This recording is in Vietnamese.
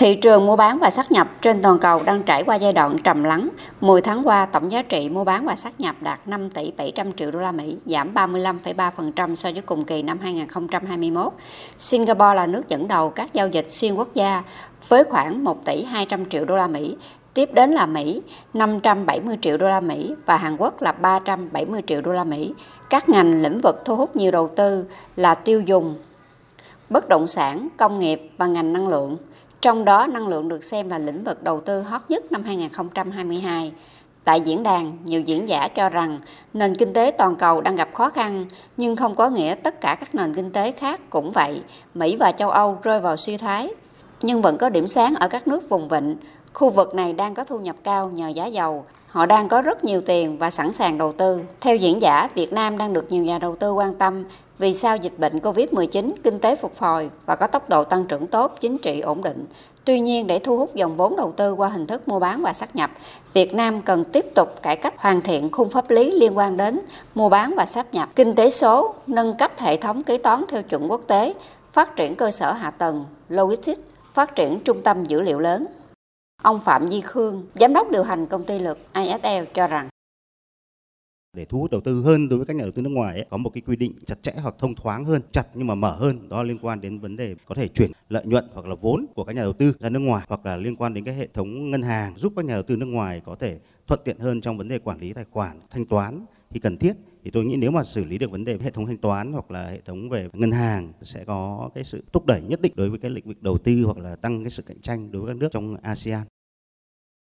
Thị trường mua bán và sát nhập trên toàn cầu đang trải qua giai đoạn trầm lắng. 10 tháng qua, tổng giá trị mua bán và sát nhập đạt 5 tỷ 700 triệu đô la Mỹ, giảm 35,3% so với cùng kỳ năm 2021. Singapore là nước dẫn đầu các giao dịch xuyên quốc gia với khoảng 1 tỷ 200 triệu đô la Mỹ, tiếp đến là Mỹ 570 triệu đô la Mỹ và Hàn Quốc là 370 triệu đô la Mỹ. Các ngành lĩnh vực thu hút nhiều đầu tư là tiêu dùng, bất động sản, công nghiệp và ngành năng lượng. Trong đó, năng lượng được xem là lĩnh vực đầu tư hot nhất năm 2022. Tại diễn đàn, nhiều diễn giả cho rằng nền kinh tế toàn cầu đang gặp khó khăn, nhưng không có nghĩa tất cả các nền kinh tế khác cũng vậy. Mỹ và châu Âu rơi vào suy thoái, nhưng vẫn có điểm sáng ở các nước vùng vịnh. Khu vực này đang có thu nhập cao nhờ giá dầu. Họ đang có rất nhiều tiền và sẵn sàng đầu tư. Theo diễn giả, Việt Nam đang được nhiều nhà đầu tư quan tâm vì sao dịch bệnh COVID-19, kinh tế phục hồi và có tốc độ tăng trưởng tốt, chính trị ổn định. Tuy nhiên, để thu hút dòng vốn đầu tư qua hình thức mua bán và sát nhập, Việt Nam cần tiếp tục cải cách hoàn thiện khung pháp lý liên quan đến mua bán và sát nhập, kinh tế số, nâng cấp hệ thống kế toán theo chuẩn quốc tế, phát triển cơ sở hạ tầng, logistics, phát triển trung tâm dữ liệu lớn. Ông Phạm Di Khương, giám đốc điều hành công ty luật ISL cho rằng. Để thu hút đầu tư hơn đối với các nhà đầu tư nước ngoài ấy, có một cái quy định chặt chẽ hoặc thông thoáng hơn, chặt nhưng mà mở hơn, đó liên quan đến vấn đề có thể chuyển lợi nhuận hoặc là vốn của các nhà đầu tư ra nước ngoài hoặc là liên quan đến cái hệ thống ngân hàng giúp các nhà đầu tư nước ngoài có thể thuận tiện hơn trong vấn đề quản lý tài khoản, thanh toán khi cần thiết, thì tôi nghĩ nếu mà xử lý được vấn đề hệ thống thanh toán hoặc là hệ thống về ngân hàng sẽ có cái sự thúc đẩy nhất định đối với cái lĩnh vực đầu tư hoặc là tăng cái sự cạnh tranh đối với các nước trong ASEAN.